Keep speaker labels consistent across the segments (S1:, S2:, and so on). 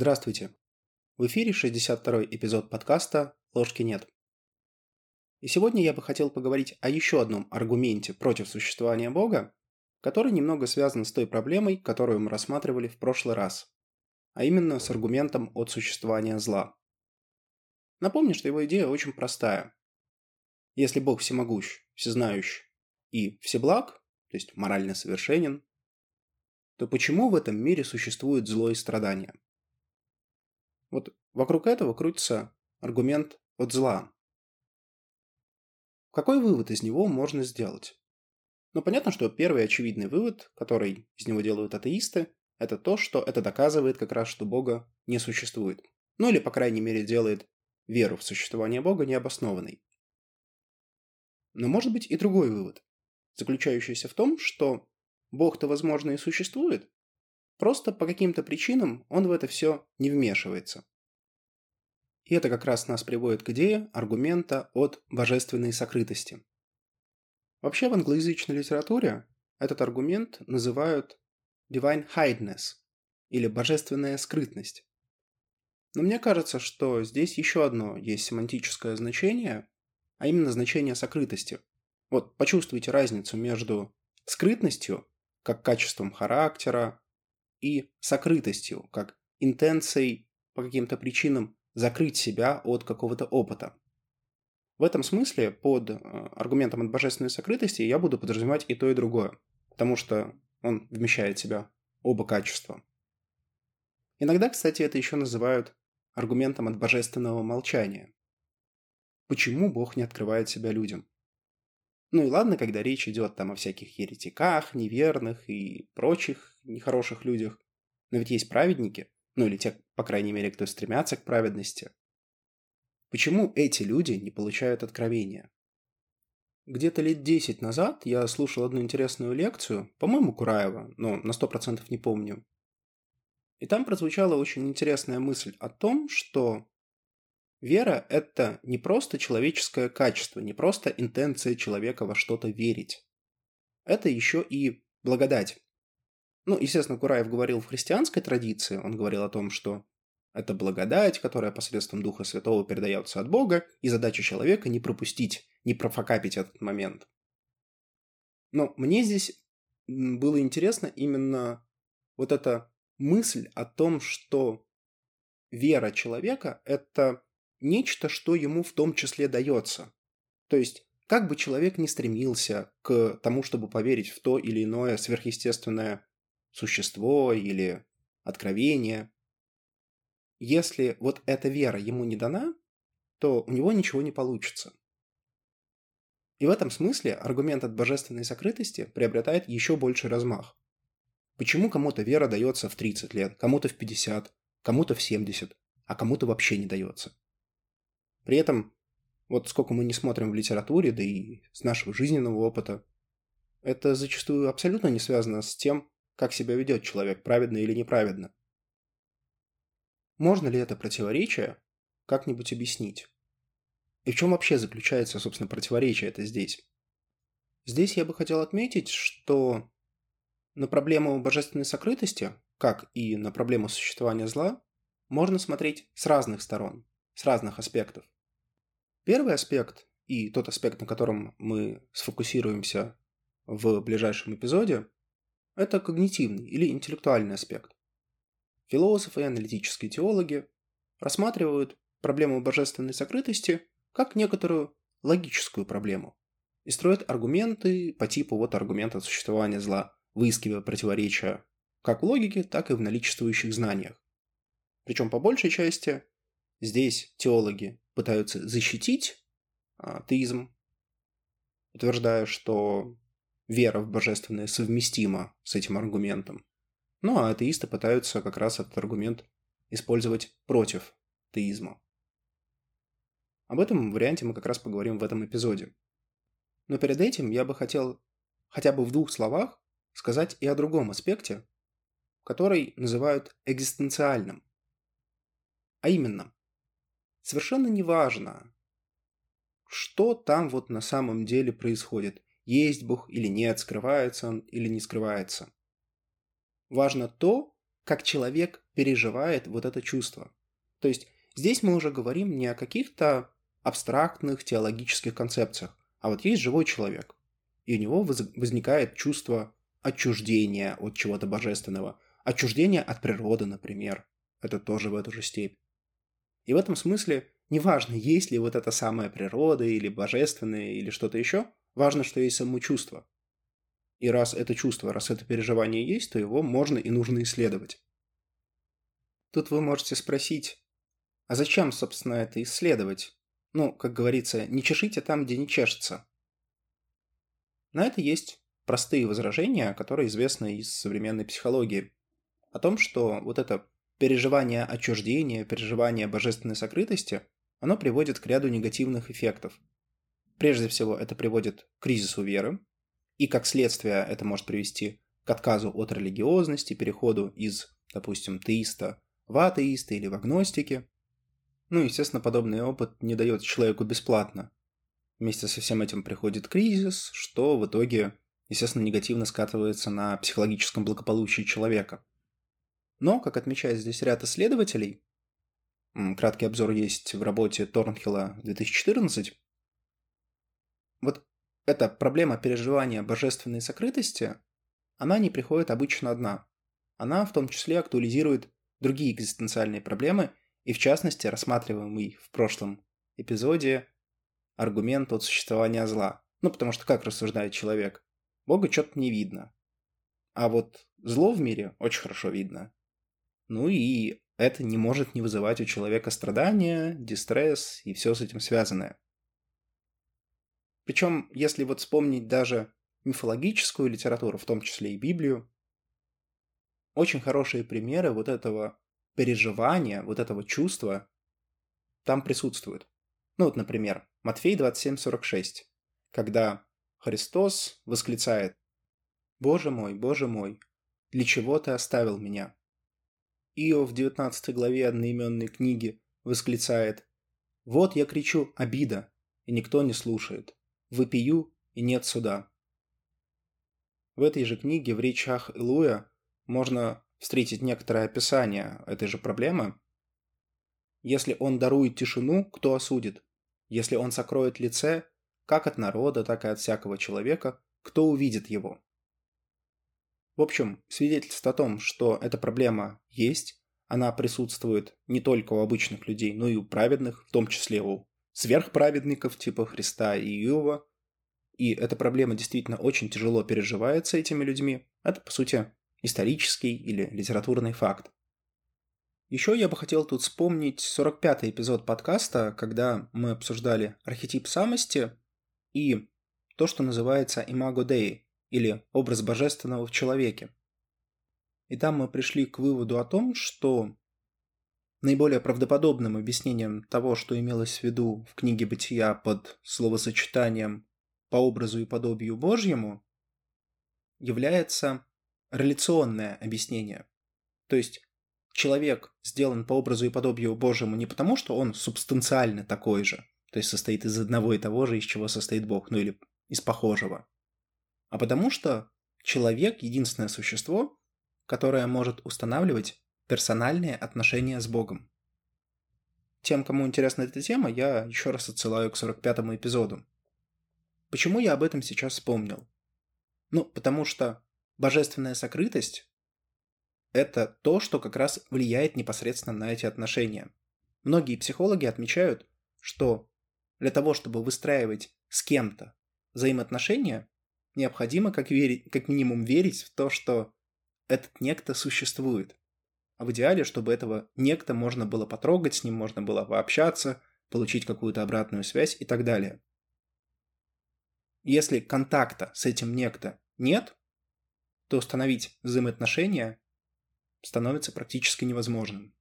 S1: Здравствуйте. В эфире 62-й эпизод подкаста «Ложки нет». И сегодня я бы хотел поговорить о еще одном аргументе против существования Бога, который немного связан с той проблемой, которую мы рассматривали в прошлый раз, а именно с аргументом от существования зла. Напомню, что его идея очень простая. Если Бог всемогущ, всезнающий и всеблаг, то есть морально совершенен, то почему в этом мире существует зло и страдания? Вот вокруг этого крутится аргумент от зла. Какой вывод из него можно сделать? Ну, понятно, что первый очевидный вывод, который из него делают атеисты, это то, что это доказывает как раз, что Бога не существует. Ну или, по крайней мере, делает веру в существование Бога необоснованной. Но может быть и другой вывод, заключающийся в том, что Бог-то, возможно, и существует, просто по каким-то причинам он в это все не вмешивается. И это как раз нас приводит к идее аргумента от божественной сокрытости. Вообще в англоязычной литературе этот аргумент называют divine hideness или божественная скрытность. Но мне кажется, что здесь еще одно есть семантическое значение, а именно значение сокрытости. Вот почувствуйте разницу между скрытностью, как качеством характера, и сокрытостью, как интенцией по каким-то причинам закрыть себя от какого-то опыта. В этом смысле под э, аргументом от божественной сокрытости я буду подразумевать и то, и другое, потому что он вмещает в себя оба качества. Иногда, кстати, это еще называют аргументом от божественного молчания. Почему Бог не открывает себя людям? Ну и ладно, когда речь идет там о всяких еретиках, неверных и прочих нехороших людях. Но ведь есть праведники, ну или те, по крайней мере, кто стремятся к праведности. Почему эти люди не получают откровения? Где-то лет 10 назад я слушал одну интересную лекцию, по-моему, Кураева, но на 100% не помню. И там прозвучала очень интересная мысль о том, что Вера – это не просто человеческое качество, не просто интенция человека во что-то верить. Это еще и благодать. Ну, естественно, Кураев говорил в христианской традиции, он говорил о том, что это благодать, которая посредством Духа Святого передается от Бога, и задача человека не пропустить, не профокапить этот момент. Но мне здесь было интересно именно вот эта мысль о том, что вера человека – это нечто, что ему в том числе дается. То есть, как бы человек ни стремился к тому, чтобы поверить в то или иное сверхъестественное существо или откровение, если вот эта вера ему не дана, то у него ничего не получится. И в этом смысле аргумент от божественной сокрытости приобретает еще больший размах. Почему кому-то вера дается в 30 лет, кому-то в 50, кому-то в 70, а кому-то вообще не дается? При этом, вот сколько мы не смотрим в литературе, да и с нашего жизненного опыта, это зачастую абсолютно не связано с тем, как себя ведет человек, праведно или неправедно. Можно ли это противоречие как-нибудь объяснить? И в чем вообще заключается, собственно, противоречие это здесь? Здесь я бы хотел отметить, что на проблему божественной сокрытости, как и на проблему существования зла, можно смотреть с разных сторон, с разных аспектов. Первый аспект, и тот аспект, на котором мы сфокусируемся в ближайшем эпизоде, это когнитивный или интеллектуальный аспект. Философы и аналитические теологи рассматривают проблему божественной сокрытости как некоторую логическую проблему и строят аргументы по типу вот аргумента существования зла, выискивая противоречия как в логике, так и в наличествующих знаниях. Причем по большей части здесь теологи пытаются защитить атеизм, утверждая, что вера в божественное совместима с этим аргументом. Ну а атеисты пытаются как раз этот аргумент использовать против теизма. Об этом варианте мы как раз поговорим в этом эпизоде. Но перед этим я бы хотел хотя бы в двух словах сказать и о другом аспекте, который называют экзистенциальным. А именно, Совершенно неважно, что там вот на самом деле происходит. Есть Бог или нет, скрывается он или не скрывается. Важно то, как человек переживает вот это чувство. То есть здесь мы уже говорим не о каких-то абстрактных теологических концепциях, а вот есть живой человек, и у него возникает чувство отчуждения от чего-то божественного, отчуждения от природы, например. Это тоже в эту же степь. И в этом смысле неважно, есть ли вот эта самая природа или божественное или что-то еще, важно, что есть само чувство. И раз это чувство, раз это переживание есть, то его можно и нужно исследовать. Тут вы можете спросить, а зачем, собственно, это исследовать? Ну, как говорится, не чешите там, где не чешется. На это есть простые возражения, которые известны из современной психологии. О том, что вот это переживание отчуждения, переживание божественной сокрытости, оно приводит к ряду негативных эффектов. Прежде всего, это приводит к кризису веры, и как следствие это может привести к отказу от религиозности, переходу из, допустим, теиста в атеиста или в агностики. Ну, естественно, подобный опыт не дает человеку бесплатно. Вместе со всем этим приходит кризис, что в итоге, естественно, негативно скатывается на психологическом благополучии человека. Но, как отмечает здесь ряд исследователей, краткий обзор есть в работе Торнхилла 2014, вот эта проблема переживания божественной сокрытости, она не приходит обычно одна. Она в том числе актуализирует другие экзистенциальные проблемы, и в частности рассматриваемый в прошлом эпизоде аргумент от существования зла. Ну, потому что как рассуждает человек? Бога что-то не видно. А вот зло в мире очень хорошо видно. Ну и это не может не вызывать у человека страдания, дистресс и все с этим связанное. Причем, если вот вспомнить даже мифологическую литературу, в том числе и Библию, очень хорошие примеры вот этого переживания, вот этого чувства там присутствуют. Ну вот, например, Матфей 27.46, когда Христос восклицает «Боже мой, Боже мой, для чего ты оставил меня?» Иов в 19 главе одноименной книги восклицает «Вот я кричу обида, и никто не слушает, выпию, и нет суда». В этой же книге в речах Илуя можно встретить некоторое описание этой же проблемы. Если он дарует тишину, кто осудит? Если он сокроет лице, как от народа, так и от всякого человека, кто увидит его? В общем, свидетельство о том, что эта проблема есть, она присутствует не только у обычных людей, но и у праведных, в том числе у сверхправедников типа Христа и Иова. И эта проблема действительно очень тяжело переживается этими людьми. Это, по сути, исторический или литературный факт. Еще я бы хотел тут вспомнить 45-й эпизод подкаста, когда мы обсуждали архетип самости и то, что называется имаго Dei, или образ божественного в человеке. И там мы пришли к выводу о том, что наиболее правдоподобным объяснением того, что имелось в виду в книге Бытия под словосочетанием «по образу и подобию Божьему», является реляционное объяснение. То есть человек сделан по образу и подобию Божьему не потому, что он субстанциально такой же, то есть состоит из одного и того же, из чего состоит Бог, ну или из похожего, а потому что человек – единственное существо, которое может устанавливать персональные отношения с Богом. Тем, кому интересна эта тема, я еще раз отсылаю к 45-му эпизоду. Почему я об этом сейчас вспомнил? Ну, потому что божественная сокрытость – это то, что как раз влияет непосредственно на эти отношения. Многие психологи отмечают, что для того, чтобы выстраивать с кем-то взаимоотношения, необходимо как, верить, как минимум верить в то, что этот некто существует. А в идеале, чтобы этого некто можно было потрогать, с ним можно было пообщаться, получить какую-то обратную связь и так далее. Если контакта с этим некто нет, то установить взаимоотношения становится практически невозможным.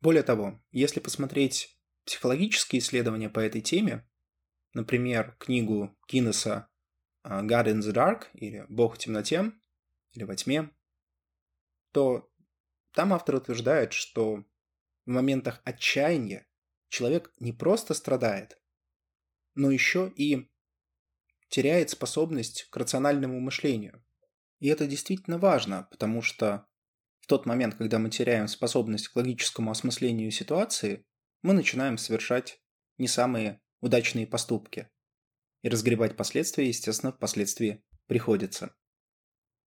S1: Более того, если посмотреть психологические исследования по этой теме, например, книгу Кинеса а, «God in the Dark» или «Бог в темноте» или «Во тьме», то там автор утверждает, что в моментах отчаяния человек не просто страдает, но еще и теряет способность к рациональному мышлению. И это действительно важно, потому что в тот момент, когда мы теряем способность к логическому осмыслению ситуации, мы начинаем совершать не самые удачные поступки. И разгребать последствия, естественно, впоследствии приходится.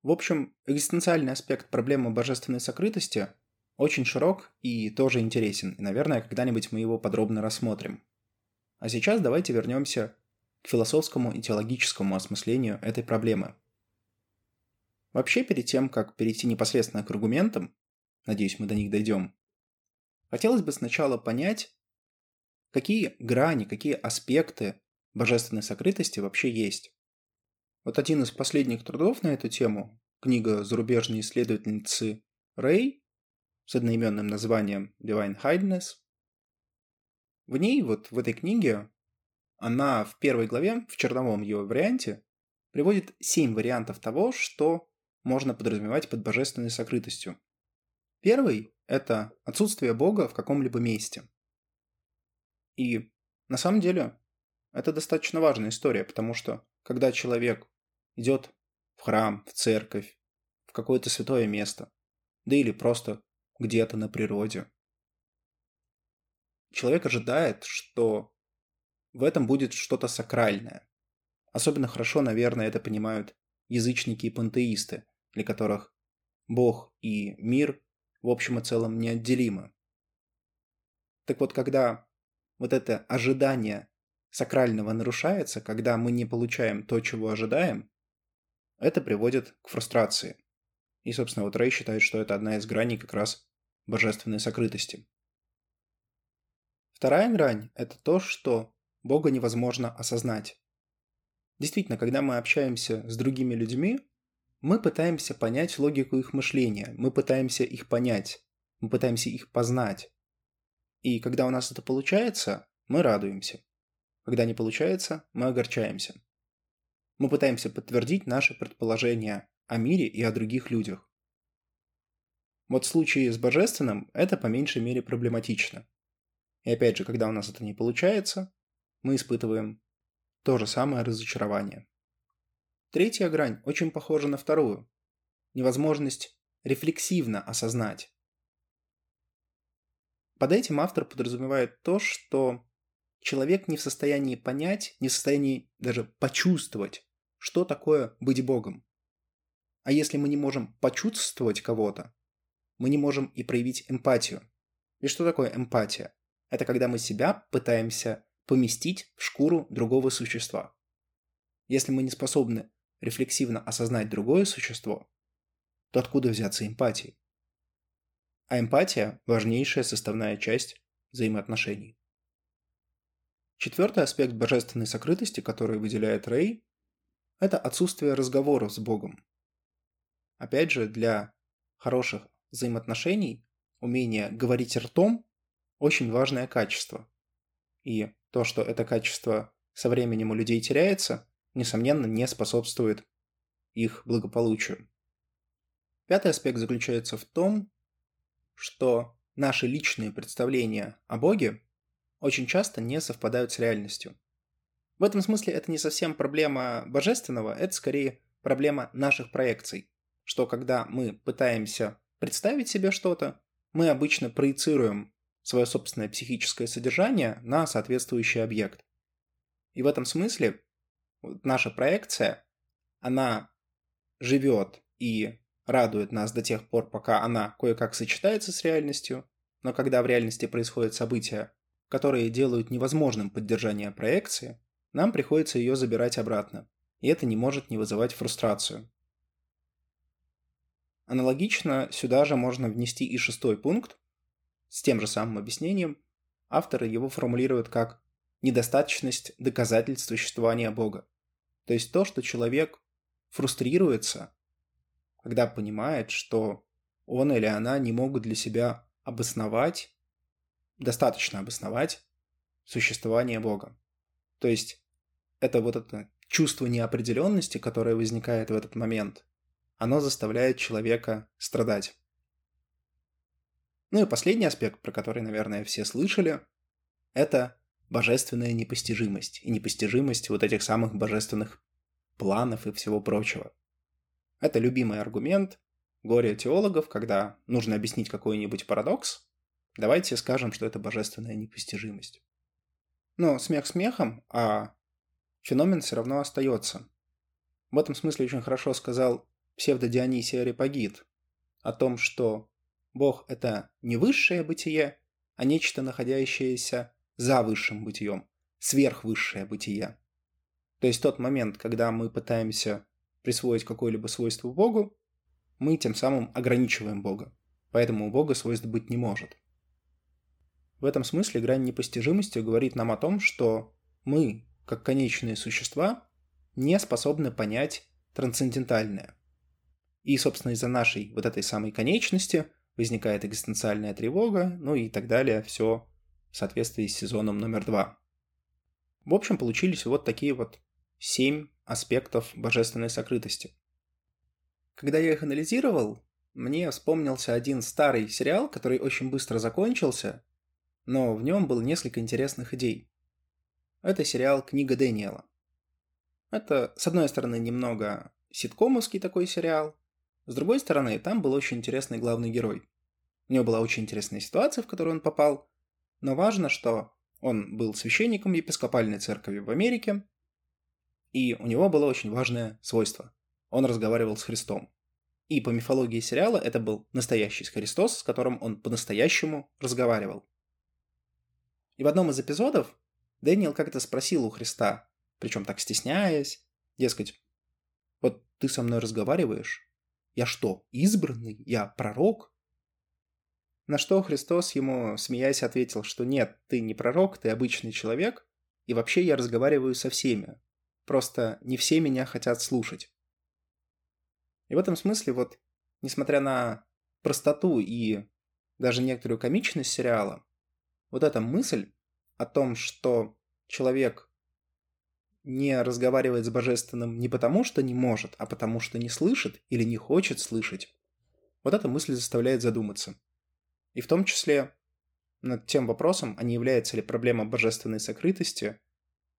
S1: В общем, экзистенциальный аспект проблемы божественной сокрытости очень широк и тоже интересен, и, наверное, когда-нибудь мы его подробно рассмотрим. А сейчас давайте вернемся к философскому и теологическому осмыслению этой проблемы. Вообще, перед тем, как перейти непосредственно к аргументам, надеюсь, мы до них дойдем, хотелось бы сначала понять, какие грани, какие аспекты божественной сокрытости вообще есть. Вот один из последних трудов на эту тему, книга зарубежной исследовательницы Рэй с одноименным названием Divine Hiddeness, в ней, вот в этой книге, она в первой главе, в черновом ее варианте, приводит семь вариантов того, что можно подразумевать под божественной сокрытостью. Первый – это отсутствие Бога в каком-либо месте. И на самом деле это достаточно важная история, потому что когда человек идет в храм, в церковь, в какое-то святое место, да или просто где-то на природе, человек ожидает, что в этом будет что-то сакральное. Особенно хорошо, наверное, это понимают язычники и пантеисты, для которых Бог и мир в общем и целом неотделимы. Так вот, когда вот это ожидание сакрального нарушается, когда мы не получаем то, чего ожидаем, это приводит к фрустрации. И, собственно, вот Рэй считает, что это одна из граней как раз божественной сокрытости. Вторая грань – это то, что Бога невозможно осознать. Действительно, когда мы общаемся с другими людьми, мы пытаемся понять логику их мышления, мы пытаемся их понять, мы пытаемся их познать. И когда у нас это получается, мы радуемся. Когда не получается, мы огорчаемся. Мы пытаемся подтвердить наши предположения о мире и о других людях. Вот в случае с божественным это по меньшей мере проблематично. И опять же, когда у нас это не получается, мы испытываем то же самое разочарование. Третья грань очень похожа на вторую. Невозможность рефлексивно осознать, под этим автор подразумевает то, что человек не в состоянии понять, не в состоянии даже почувствовать, что такое быть Богом. А если мы не можем почувствовать кого-то, мы не можем и проявить эмпатию. И что такое эмпатия? Это когда мы себя пытаемся поместить в шкуру другого существа. Если мы не способны рефлексивно осознать другое существо, то откуда взяться эмпатии? А эмпатия – важнейшая составная часть взаимоотношений. Четвертый аспект божественной сокрытости, который выделяет Рэй, это отсутствие разговоров с Богом. Опять же, для хороших взаимоотношений умение говорить ртом – очень важное качество. И то, что это качество со временем у людей теряется, несомненно, не способствует их благополучию. Пятый аспект заключается в том, что наши личные представления о Боге очень часто не совпадают с реальностью. В этом смысле это не совсем проблема божественного, это скорее проблема наших проекций, что когда мы пытаемся представить себе что-то, мы обычно проецируем свое собственное психическое содержание на соответствующий объект. И в этом смысле наша проекция, она живет и радует нас до тех пор, пока она кое-как сочетается с реальностью, но когда в реальности происходят события, которые делают невозможным поддержание проекции, нам приходится ее забирать обратно, и это не может не вызывать фрустрацию. Аналогично сюда же можно внести и шестой пункт, с тем же самым объяснением, авторы его формулируют как недостаточность доказательств существования Бога. То есть то, что человек фрустрируется когда понимает, что он или она не могут для себя обосновать, достаточно обосновать существование Бога. То есть это вот это чувство неопределенности, которое возникает в этот момент, оно заставляет человека страдать. Ну и последний аспект, про который, наверное, все слышали, это божественная непостижимость и непостижимость вот этих самых божественных планов и всего прочего. Это любимый аргумент горе теологов, когда нужно объяснить какой-нибудь парадокс, давайте скажем, что это божественная непостижимость. Но смех смехом, а феномен все равно остается. В этом смысле очень хорошо сказал псевдо-Дионисий Арипагит о том, что Бог — это не высшее бытие, а нечто, находящееся за высшим бытием, сверхвысшее бытие. То есть тот момент, когда мы пытаемся присвоить какое-либо свойство Богу, мы тем самым ограничиваем Бога. Поэтому у Бога свойств быть не может. В этом смысле грань непостижимости говорит нам о том, что мы, как конечные существа, не способны понять трансцендентальное. И, собственно, из-за нашей вот этой самой конечности возникает экзистенциальная тревога, ну и так далее, все в соответствии с сезоном номер два. В общем, получились вот такие вот семь аспектов божественной сокрытости. Когда я их анализировал, мне вспомнился один старый сериал, который очень быстро закончился, но в нем было несколько интересных идей. Это сериал «Книга Дэниела». Это, с одной стороны, немного ситкомовский такой сериал, с другой стороны, там был очень интересный главный герой. У него была очень интересная ситуация, в которую он попал, но важно, что он был священником епископальной церкви в Америке, и у него было очень важное свойство. Он разговаривал с Христом. И по мифологии сериала это был настоящий Христос, с которым он по-настоящему разговаривал. И в одном из эпизодов Дэниел как-то спросил у Христа, причем так стесняясь, дескать, вот ты со мной разговариваешь? Я что, избранный? Я пророк? На что Христос ему, смеясь, ответил, что нет, ты не пророк, ты обычный человек, и вообще я разговариваю со всеми. Просто не все меня хотят слушать. И в этом смысле вот, несмотря на простоту и даже некоторую комичность сериала, вот эта мысль о том, что человек не разговаривает с божественным не потому, что не может, а потому, что не слышит или не хочет слышать, вот эта мысль заставляет задуматься. И в том числе над тем вопросом, а не является ли проблема божественной сокрытости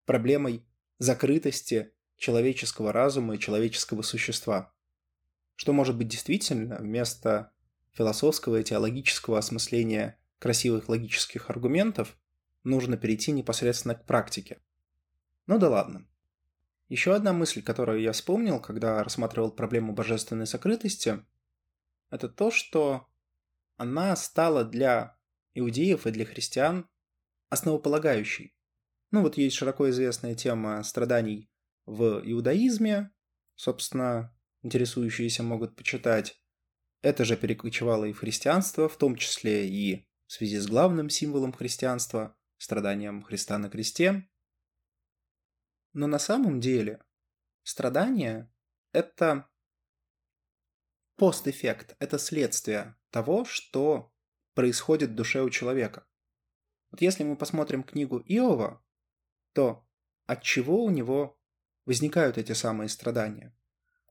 S1: проблемой закрытости человеческого разума и человеческого существа. Что может быть действительно вместо философского и теологического осмысления красивых логических аргументов нужно перейти непосредственно к практике. Ну да ладно. Еще одна мысль, которую я вспомнил, когда рассматривал проблему божественной сокрытости, это то, что она стала для иудеев и для христиан основополагающей. Ну вот есть широко известная тема страданий в иудаизме, собственно, интересующиеся могут почитать. Это же перекочевало и в христианство, в том числе и в связи с главным символом христианства – страданием Христа на кресте. Но на самом деле страдание – это постэффект, это следствие того, что происходит в душе у человека. Вот если мы посмотрим книгу Иова, то от чего у него возникают эти самые страдания?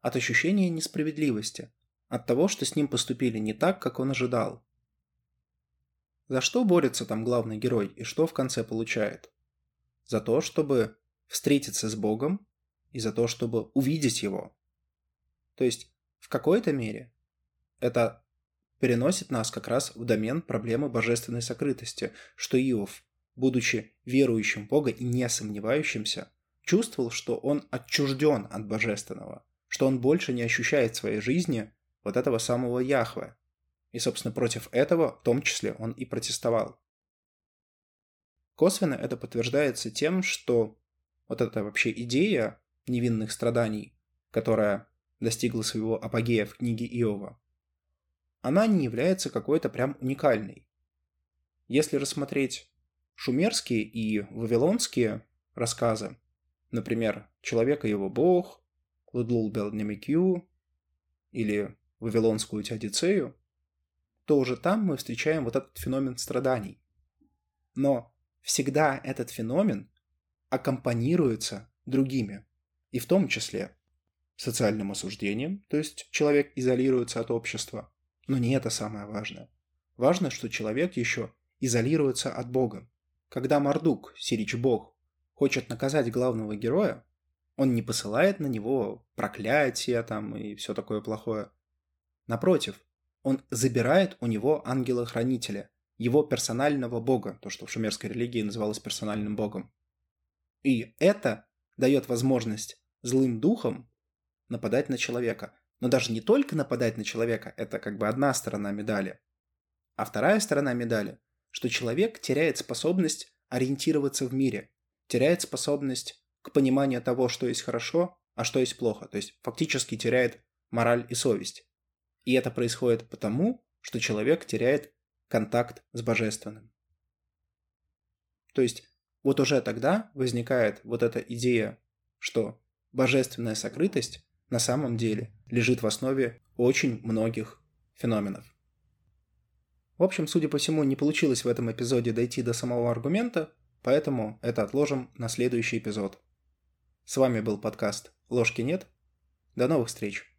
S1: От ощущения несправедливости, от того, что с ним поступили не так, как он ожидал. За что борется там главный герой и что в конце получает? За то, чтобы встретиться с Богом и за то, чтобы увидеть Его. То есть в какой-то мере это переносит нас как раз в домен проблемы божественной сокрытости, что Иов будучи верующим Бога и не сомневающимся, чувствовал, что он отчужден от Божественного, что он больше не ощущает в своей жизни вот этого самого Яхве. И, собственно, против этого в том числе он и протестовал. Косвенно это подтверждается тем, что вот эта вообще идея невинных страданий, которая достигла своего апогея в книге Иова, она не является какой-то прям уникальной. Если рассмотреть шумерские и вавилонские рассказы, например, «Человек и его бог», «Лудлул Белнемикю» или «Вавилонскую Теодицею», то уже там мы встречаем вот этот феномен страданий. Но всегда этот феномен аккомпанируется другими, и в том числе социальным осуждением, то есть человек изолируется от общества, но не это самое важное. Важно, что человек еще изолируется от Бога. Когда Мардук, Сирич Бог, хочет наказать главного героя, он не посылает на него проклятия там и все такое плохое. Напротив, он забирает у него ангела-хранителя, его персонального бога, то, что в шумерской религии называлось персональным богом. И это дает возможность злым духам нападать на человека. Но даже не только нападать на человека, это как бы одна сторона медали. А вторая сторона медали, что человек теряет способность ориентироваться в мире, теряет способность к пониманию того, что есть хорошо, а что есть плохо. То есть фактически теряет мораль и совесть. И это происходит потому, что человек теряет контакт с божественным. То есть вот уже тогда возникает вот эта идея, что божественная сокрытость на самом деле лежит в основе очень многих феноменов. В общем, судя по всему, не получилось в этом эпизоде дойти до самого аргумента, поэтому это отложим на следующий эпизод. С вами был подкаст «Ложки нет». До новых встреч!